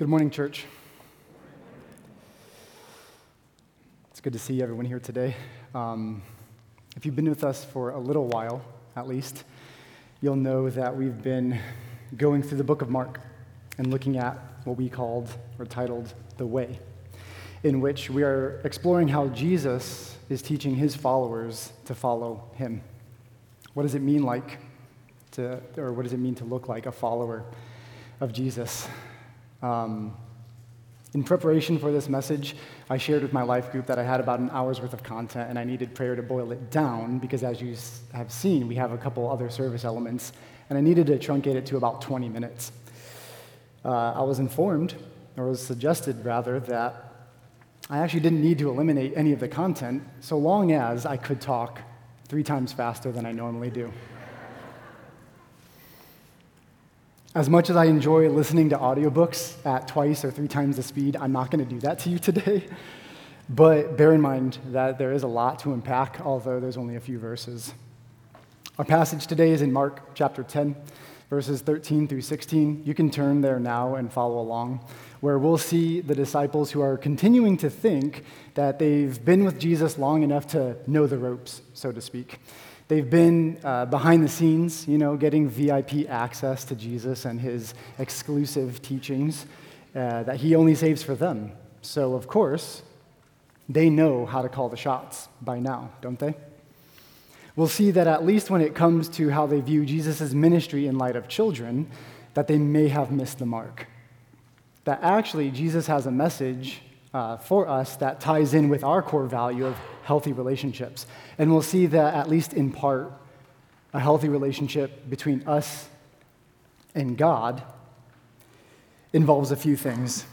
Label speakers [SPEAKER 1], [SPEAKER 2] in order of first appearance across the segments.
[SPEAKER 1] Good morning, church. It's good to see everyone here today. Um, if you've been with us for a little while, at least, you'll know that we've been going through the book of Mark and looking at what we called or titled The Way, in which we are exploring how Jesus is teaching his followers to follow him. What does it mean like to, or what does it mean to look like a follower of Jesus? Um, in preparation for this message, I shared with my life group that I had about an hour's worth of content and I needed prayer to boil it down because, as you have seen, we have a couple other service elements and I needed to truncate it to about 20 minutes. Uh, I was informed, or was suggested rather, that I actually didn't need to eliminate any of the content so long as I could talk three times faster than I normally do. As much as I enjoy listening to audiobooks at twice or three times the speed, I'm not going to do that to you today. But bear in mind that there is a lot to unpack, although there's only a few verses. Our passage today is in Mark chapter 10, verses 13 through 16. You can turn there now and follow along, where we'll see the disciples who are continuing to think that they've been with Jesus long enough to know the ropes, so to speak. They've been uh, behind the scenes, you know, getting VIP access to Jesus and his exclusive teachings uh, that he only saves for them. So, of course, they know how to call the shots by now, don't they? We'll see that at least when it comes to how they view Jesus' ministry in light of children, that they may have missed the mark. That actually, Jesus has a message uh, for us that ties in with our core value of healthy relationships. And we'll see that, at least in part, a healthy relationship between us and God involves a few things.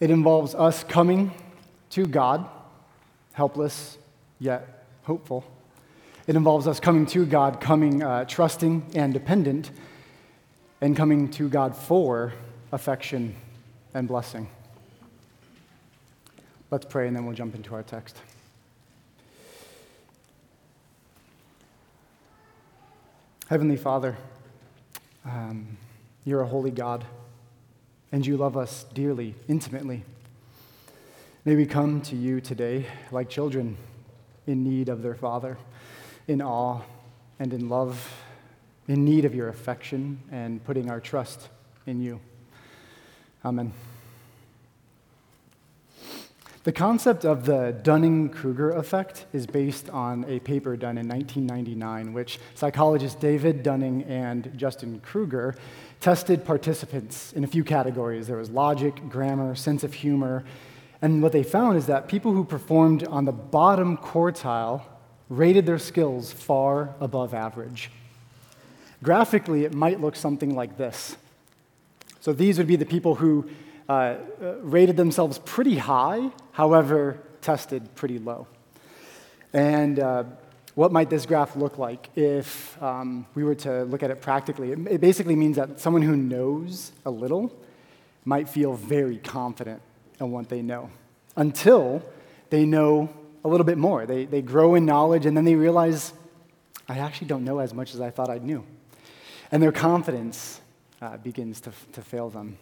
[SPEAKER 1] It involves us coming to God, helpless yet hopeful. It involves us coming to God, coming uh, trusting and dependent, and coming to God for affection and blessing. Let's pray and then we'll jump into our text. Heavenly Father, um, you're a holy God, and you love us dearly, intimately. May we come to you today like children in need of their Father, in awe and in love, in need of your affection, and putting our trust in you. Amen. The concept of the Dunning Kruger effect is based on a paper done in 1999, which psychologists David Dunning and Justin Kruger tested participants in a few categories. There was logic, grammar, sense of humor, and what they found is that people who performed on the bottom quartile rated their skills far above average. Graphically, it might look something like this. So these would be the people who uh, rated themselves pretty high, however, tested pretty low. And uh, what might this graph look like if um, we were to look at it practically? It, it basically means that someone who knows a little might feel very confident in what they know until they know a little bit more. They, they grow in knowledge and then they realize, I actually don't know as much as I thought I knew. And their confidence uh, begins to, to fail them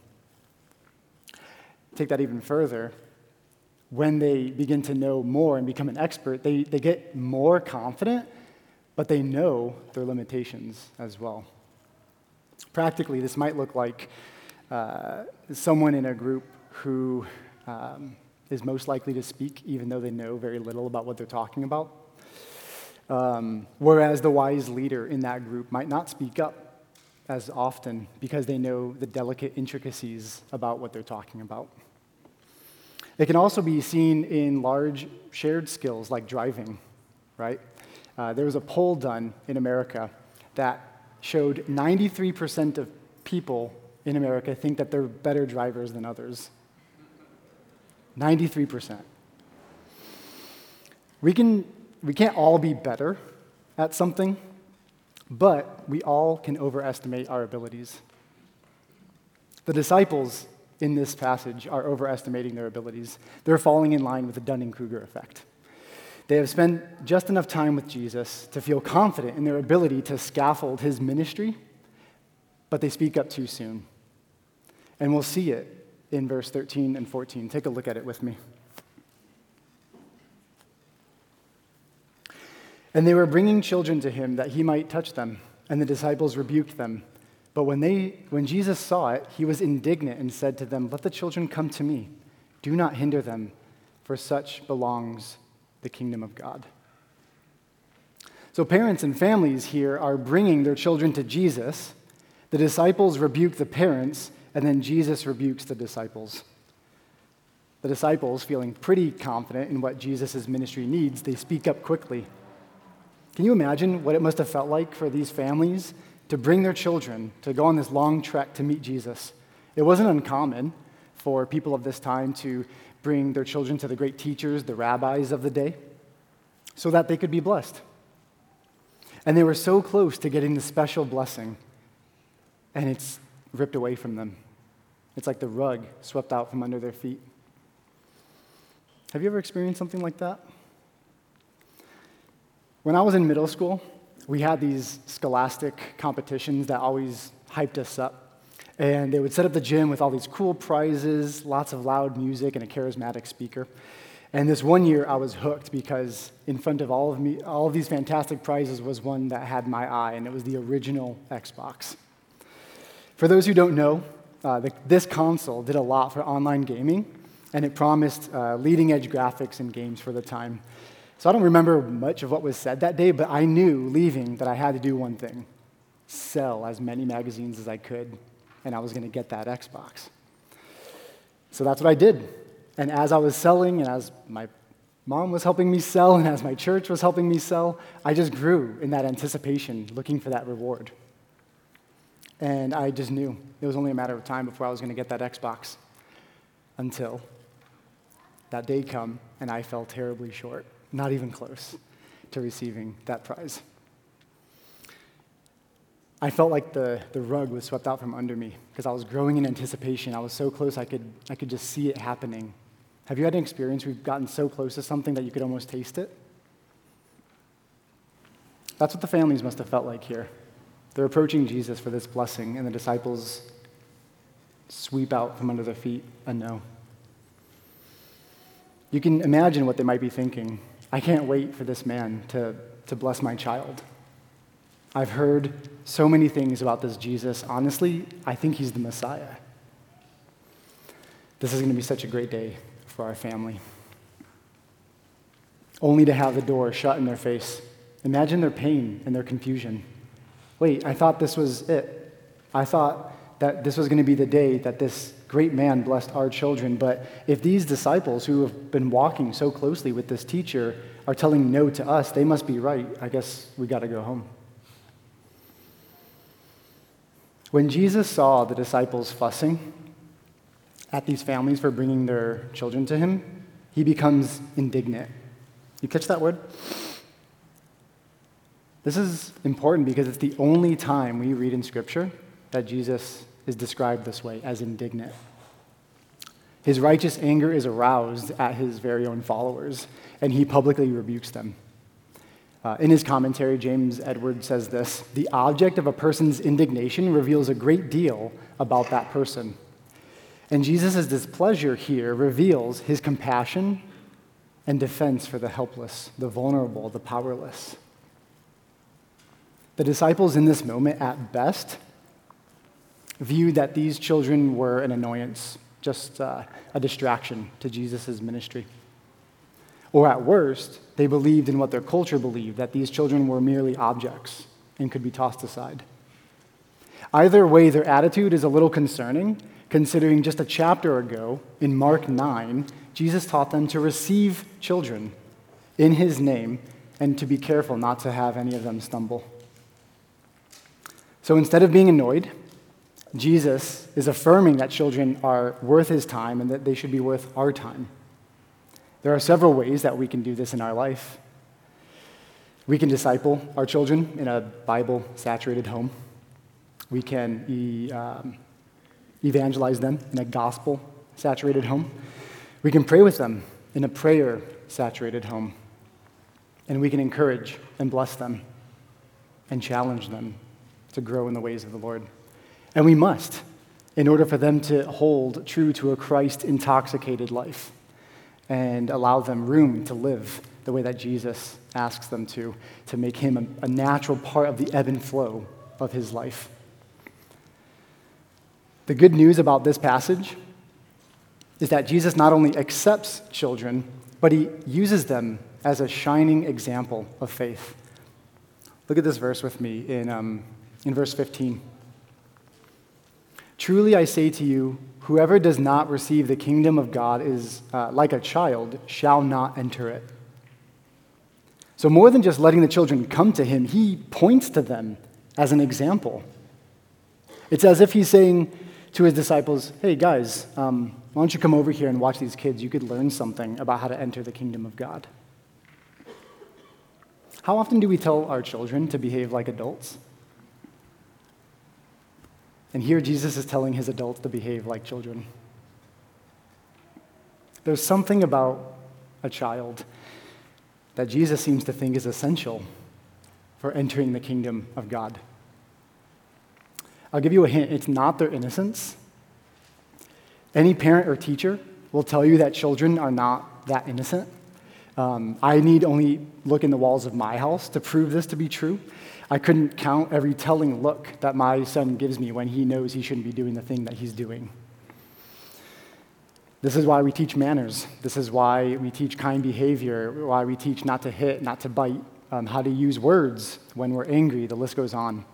[SPEAKER 1] take that even further, when they begin to know more and become an expert, they, they get more confident, but they know their limitations as well. Practically, this might look like uh, someone in a group who um, is most likely to speak, even though they know very little about what they're talking about. Um, whereas the wise leader in that group might not speak up as often because they know the delicate intricacies about what they're talking about. It can also be seen in large shared skills like driving, right? Uh, there was a poll done in America that showed 93% of people in America think that they're better drivers than others. 93%. We, can, we can't all be better at something, but we all can overestimate our abilities. The disciples in this passage are overestimating their abilities. They're falling in line with the Dunning Kruger effect. They have spent just enough time with Jesus to feel confident in their ability to scaffold his ministry, but they speak up too soon. And we'll see it in verse 13 and 14. Take a look at it with me. And they were bringing children to him that he might touch them, and the disciples rebuked them. But when, they, when Jesus saw it, he was indignant and said to them, Let the children come to me. Do not hinder them, for such belongs the kingdom of God. So, parents and families here are bringing their children to Jesus. The disciples rebuke the parents, and then Jesus rebukes the disciples. The disciples, feeling pretty confident in what Jesus' ministry needs, they speak up quickly. Can you imagine what it must have felt like for these families to bring their children to go on this long trek to meet Jesus? It wasn't uncommon for people of this time to bring their children to the great teachers, the rabbis of the day, so that they could be blessed. And they were so close to getting the special blessing, and it's ripped away from them. It's like the rug swept out from under their feet. Have you ever experienced something like that? When I was in middle school, we had these scholastic competitions that always hyped us up. And they would set up the gym with all these cool prizes, lots of loud music, and a charismatic speaker. And this one year, I was hooked because in front of all of me, all of these fantastic prizes was one that had my eye, and it was the original Xbox. For those who don't know, uh, the, this console did a lot for online gaming, and it promised uh, leading edge graphics and games for the time. So I don't remember much of what was said that day, but I knew leaving that I had to do one thing sell as many magazines as I could, and I was going to get that Xbox. So that's what I did. And as I was selling, and as my mom was helping me sell, and as my church was helping me sell, I just grew in that anticipation, looking for that reward. And I just knew it was only a matter of time before I was going to get that Xbox until that day come and I fell terribly short not even close to receiving that prize. I felt like the, the rug was swept out from under me because I was growing in anticipation. I was so close, I could, I could just see it happening. Have you had an experience where you've gotten so close to something that you could almost taste it? That's what the families must have felt like here. They're approaching Jesus for this blessing, and the disciples sweep out from under their feet a no. You can imagine what they might be thinking. I can't wait for this man to, to bless my child. I've heard so many things about this Jesus. Honestly, I think he's the Messiah. This is going to be such a great day for our family. Only to have the door shut in their face. Imagine their pain and their confusion. Wait, I thought this was it. I thought that this was going to be the day that this great man blessed our children. But if these disciples who have been walking so closely with this teacher are telling no to us, they must be right. I guess we got to go home. When Jesus saw the disciples fussing at these families for bringing their children to him, he becomes indignant. You catch that word? This is important because it's the only time we read in Scripture that Jesus is described this way as indignant. His righteous anger is aroused at his very own followers, and he publicly rebukes them. Uh, in his commentary, James Edward says this The object of a person's indignation reveals a great deal about that person. And Jesus' displeasure here reveals his compassion and defense for the helpless, the vulnerable, the powerless. The disciples in this moment, at best, viewed that these children were an annoyance, just uh, a distraction to Jesus' ministry. Or at worst, they believed in what their culture believed that these children were merely objects and could be tossed aside. Either way, their attitude is a little concerning, considering just a chapter ago, in Mark 9, Jesus taught them to receive children in his name and to be careful not to have any of them stumble. So instead of being annoyed, Jesus is affirming that children are worth his time and that they should be worth our time. There are several ways that we can do this in our life. We can disciple our children in a Bible saturated home. We can e- um, evangelize them in a gospel saturated home. We can pray with them in a prayer saturated home. And we can encourage and bless them and challenge them to grow in the ways of the Lord. And we must. in order for them to hold true to a Christ intoxicated life and allow them room to live the way that Jesus asks them to, to make him a, natural part of the ebb and flow of his life. The good news about this passage is that Jesus not only accepts children, but he uses them as a shining example of faith. Look at this verse with me in, um, in verse 15. Truly I say to you, whoever does not receive the kingdom of God is uh, like a child, shall not enter it. So, more than just letting the children come to him, he points to them as an example. It's as if he's saying to his disciples, Hey, guys, um, why don't you come over here and watch these kids? You could learn something about how to enter the kingdom of God. How often do we tell our children to behave like adults? And here Jesus is telling his adults to behave like children. There's something about a child that Jesus seems to think is essential for entering the kingdom of God. I'll give you a hint it's not their innocence. Any parent or teacher will tell you that children are not that innocent. Um, I need only look in the walls of my house to prove this to be true. I couldn't count every telling look that my son gives me when he knows he shouldn't be doing the thing that he's doing. This is why we teach manners. This is why we teach kind behavior, why we teach not to hit, not to bite, um, how to use words when we're angry. The list goes on.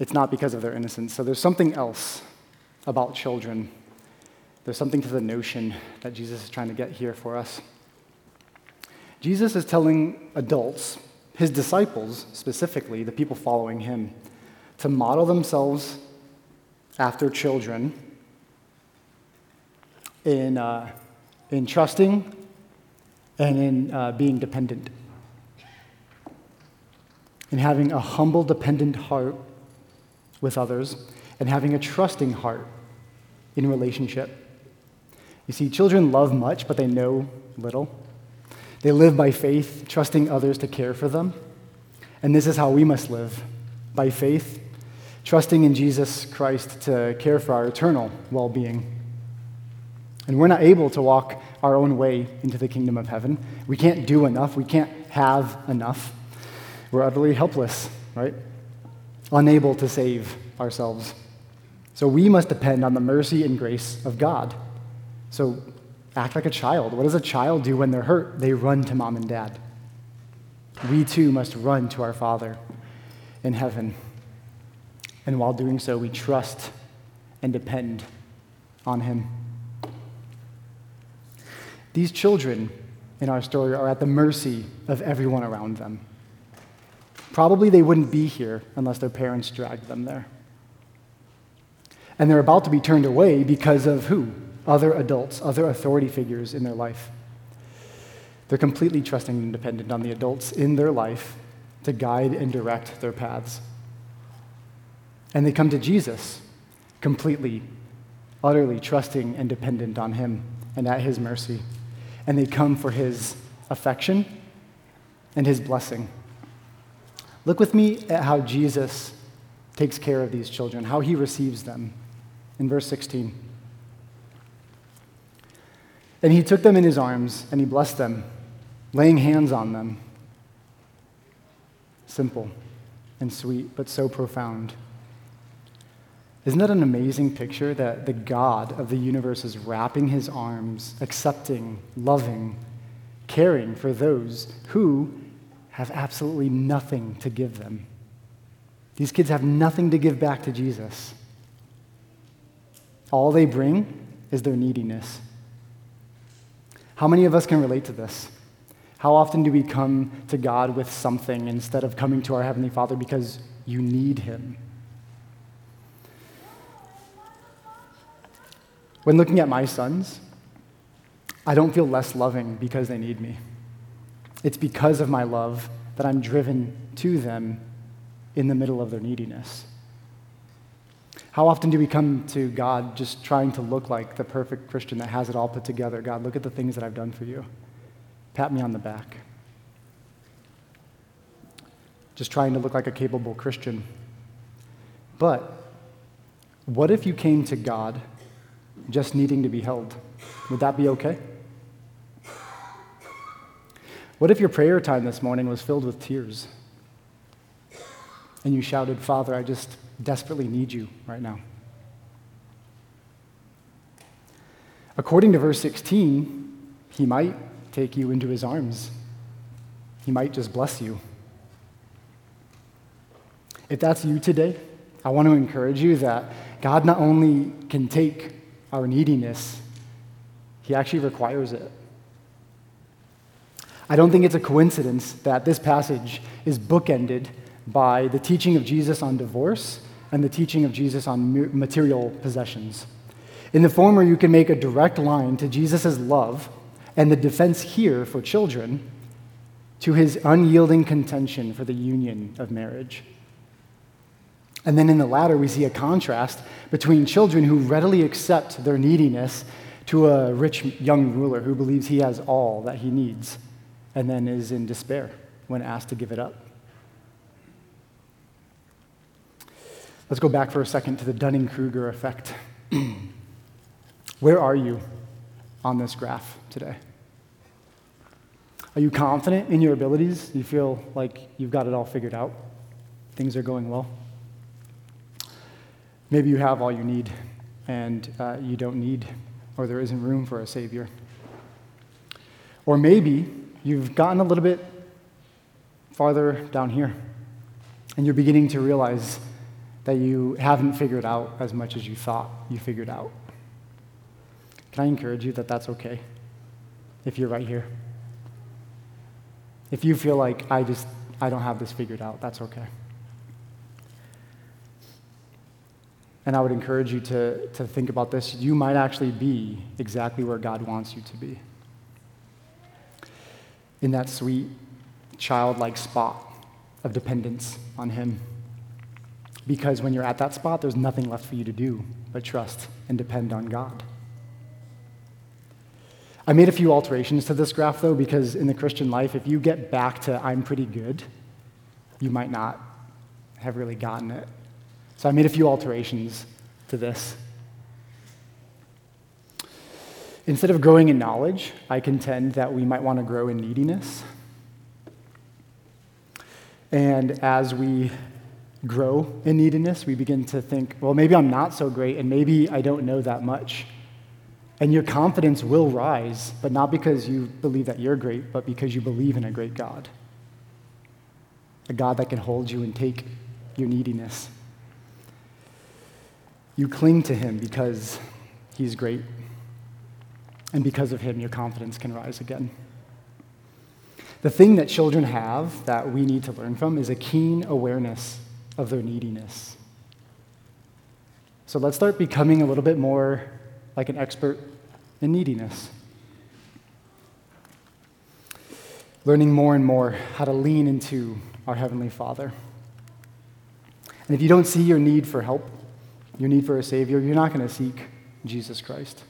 [SPEAKER 1] It's not because of their innocence. So there's something else about children. There's something to the notion that Jesus is trying to get here for us. Jesus is telling adults his disciples, specifically, the people following him, to model themselves after children in, uh, in trusting and in uh, being dependent, in having a humble, dependent heart with others, and having a trusting heart in relationship. You see, children love much, but they know little. They live by faith, trusting others to care for them. And this is how we must live by faith, trusting in Jesus Christ to care for our eternal well being. And we're not able to walk our own way into the kingdom of heaven. We can't do enough. We can't have enough. We're utterly helpless, right? Unable to save ourselves. So we must depend on the mercy and grace of God. So Act like a child. What does a child do when they're hurt? They run to mom and dad. We too must run to our Father in heaven. And while doing so, we trust and depend on Him. These children in our story are at the mercy of everyone around them. Probably they wouldn't be here unless their parents dragged them there. And they're about to be turned away because of who? Other adults, other authority figures in their life. They're completely trusting and dependent on the adults in their life to guide and direct their paths. And they come to Jesus completely, utterly trusting and dependent on Him and at His mercy. And they come for His affection and His blessing. Look with me at how Jesus takes care of these children, how He receives them in verse 16. And he took them in his arms and he blessed them, laying hands on them. Simple and sweet, but so profound. Isn't that an amazing picture that the God of the universe is wrapping his arms, accepting, loving, caring for those who have absolutely nothing to give them? These kids have nothing to give back to Jesus. All they bring is their neediness. How many of us can relate to this? How often do we come to God with something instead of coming to our Heavenly Father because you need Him? When looking at my sons, I don't feel less loving because they need me. It's because of my love that I'm driven to them in the middle of their neediness. How often do we come to God just trying to look like the perfect Christian that has it all put together? God, look at the things that I've done for you. Pat me on the back. Just trying to look like a capable Christian. But What if you came to God just needing to be held? Would that be okay? What if your prayer time this morning was filled with tears? And you shouted, Father, I just desperately need you right now. According to verse 16, he might take you into his arms. He might just bless you. If that's you today, I want to encourage you that God not only can take our neediness, He actually requires it. I don't think it's a coincidence that this passage is bookended by the teaching of Jesus on divorce and the teaching of Jesus on material possessions. In the former, you can make a direct line to Jesus' love and the defense here for children to his unyielding contention for the union of marriage. And then in the latter, we see a contrast between children who readily accept their neediness to a rich young ruler who believes he has all that he needs and then is in despair when asked to give it up. Let's go back for a second to the Dunning Kruger effect. Where are you on this graph today? Are you confident in your abilities? Do you feel like you've got it all figured out? Things are going well? Maybe you have all you need and uh, you don't need, or there isn't room for a Savior. Or maybe you've gotten a little bit farther down here and you're beginning to realize that you haven't figured out as much as you thought you figured out. Can I encourage you that that's okay if you're right here? If you feel like I just I don't have this figured out, that's okay. And I would encourage you to, to think about this. You might actually be exactly where God wants you to be. In that sweet, childlike spot of dependence on Him. Because when you're at that spot, there's nothing left for you to do but trust and depend on God. I made a few alterations to this graph, though, because in the Christian life, if you get back to I'm pretty good, you might not have really gotten it. So I made a few alterations to this. Instead of growing in knowledge, I contend that we might want to grow in neediness. And as we grow in neediness, we begin to think, well, maybe I'm not so great, and maybe I don't know that much. And your confidence will rise, but not because you believe that you're great, but because you believe in a great God. A God that can hold you and take your neediness. You cling to him because he's great. And because of him, your confidence can rise again. The thing that children have that we need to learn from is a keen awareness of their neediness. So let's start becoming a little bit more like an expert in neediness. Learning more and more how to lean into our Heavenly Father. And if you don't see your need for help, your need for a Savior, you're not going to seek Jesus Christ.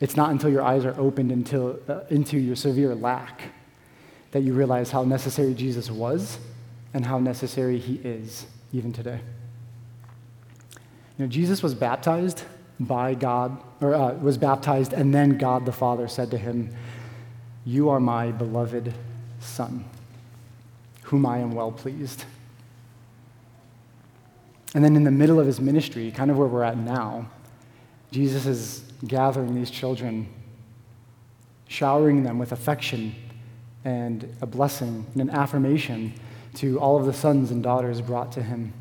[SPEAKER 1] It's not until your eyes are opened until, uh, into your severe lack that you realize how necessary Jesus was and how necessary he is even today. You know, Jesus was baptized by God, or uh, was baptized, and then God the Father said to him, You are my beloved Son, whom I am well pleased. And then in the middle of his ministry, kind of where we're at now, Jesus is gathering these children, showering them with affection and a blessing and an affirmation to all of the sons and daughters brought to him.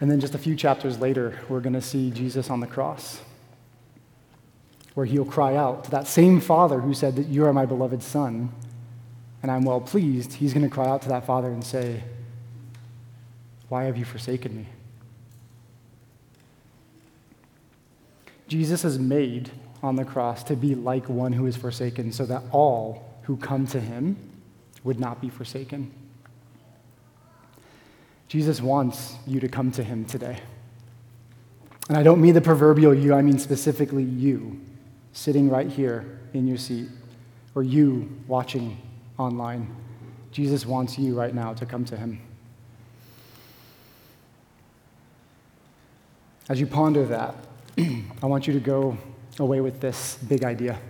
[SPEAKER 1] And then just a few chapters later, we're going to see Jesus on the cross, where he'll cry out to that same Father who said that you are my beloved Son, and I'm well pleased. He's going to cry out to that Father and say, why have you forsaken me? Jesus is made on the cross to be like one who is forsaken, so that all who come to him would not be forsaken. Jesus wants you to come to him today. And I don't mean the proverbial you, I mean specifically you, sitting right here in your seat, or you watching online. Jesus wants you right now to come to him. as you ponder that, I want you to go away with this big idea.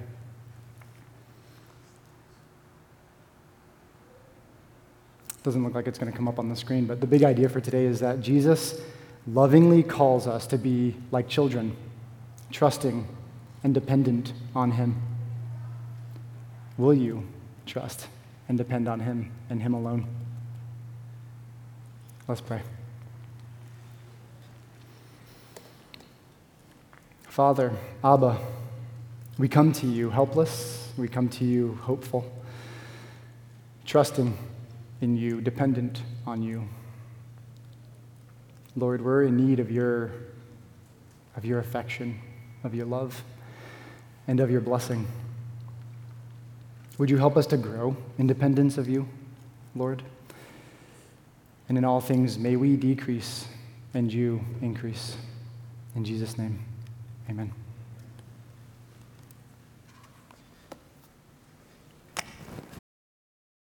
[SPEAKER 1] Doesn't look like it's going to come up on the screen, but the big idea for today is that Jesus lovingly calls us to be like children, trusting and dependent on Him. Will you trust and depend on Him and Him alone? Let's pray. Father, Abba, we come to you helpless. We come to you hopeful, trusting in you, dependent on you. Lord, we're in need of your, of your affection, of your love, and of your blessing. Would you help us to grow in dependence of you, Lord? And in all things, may we decrease and you increase. In Jesus' name, amen.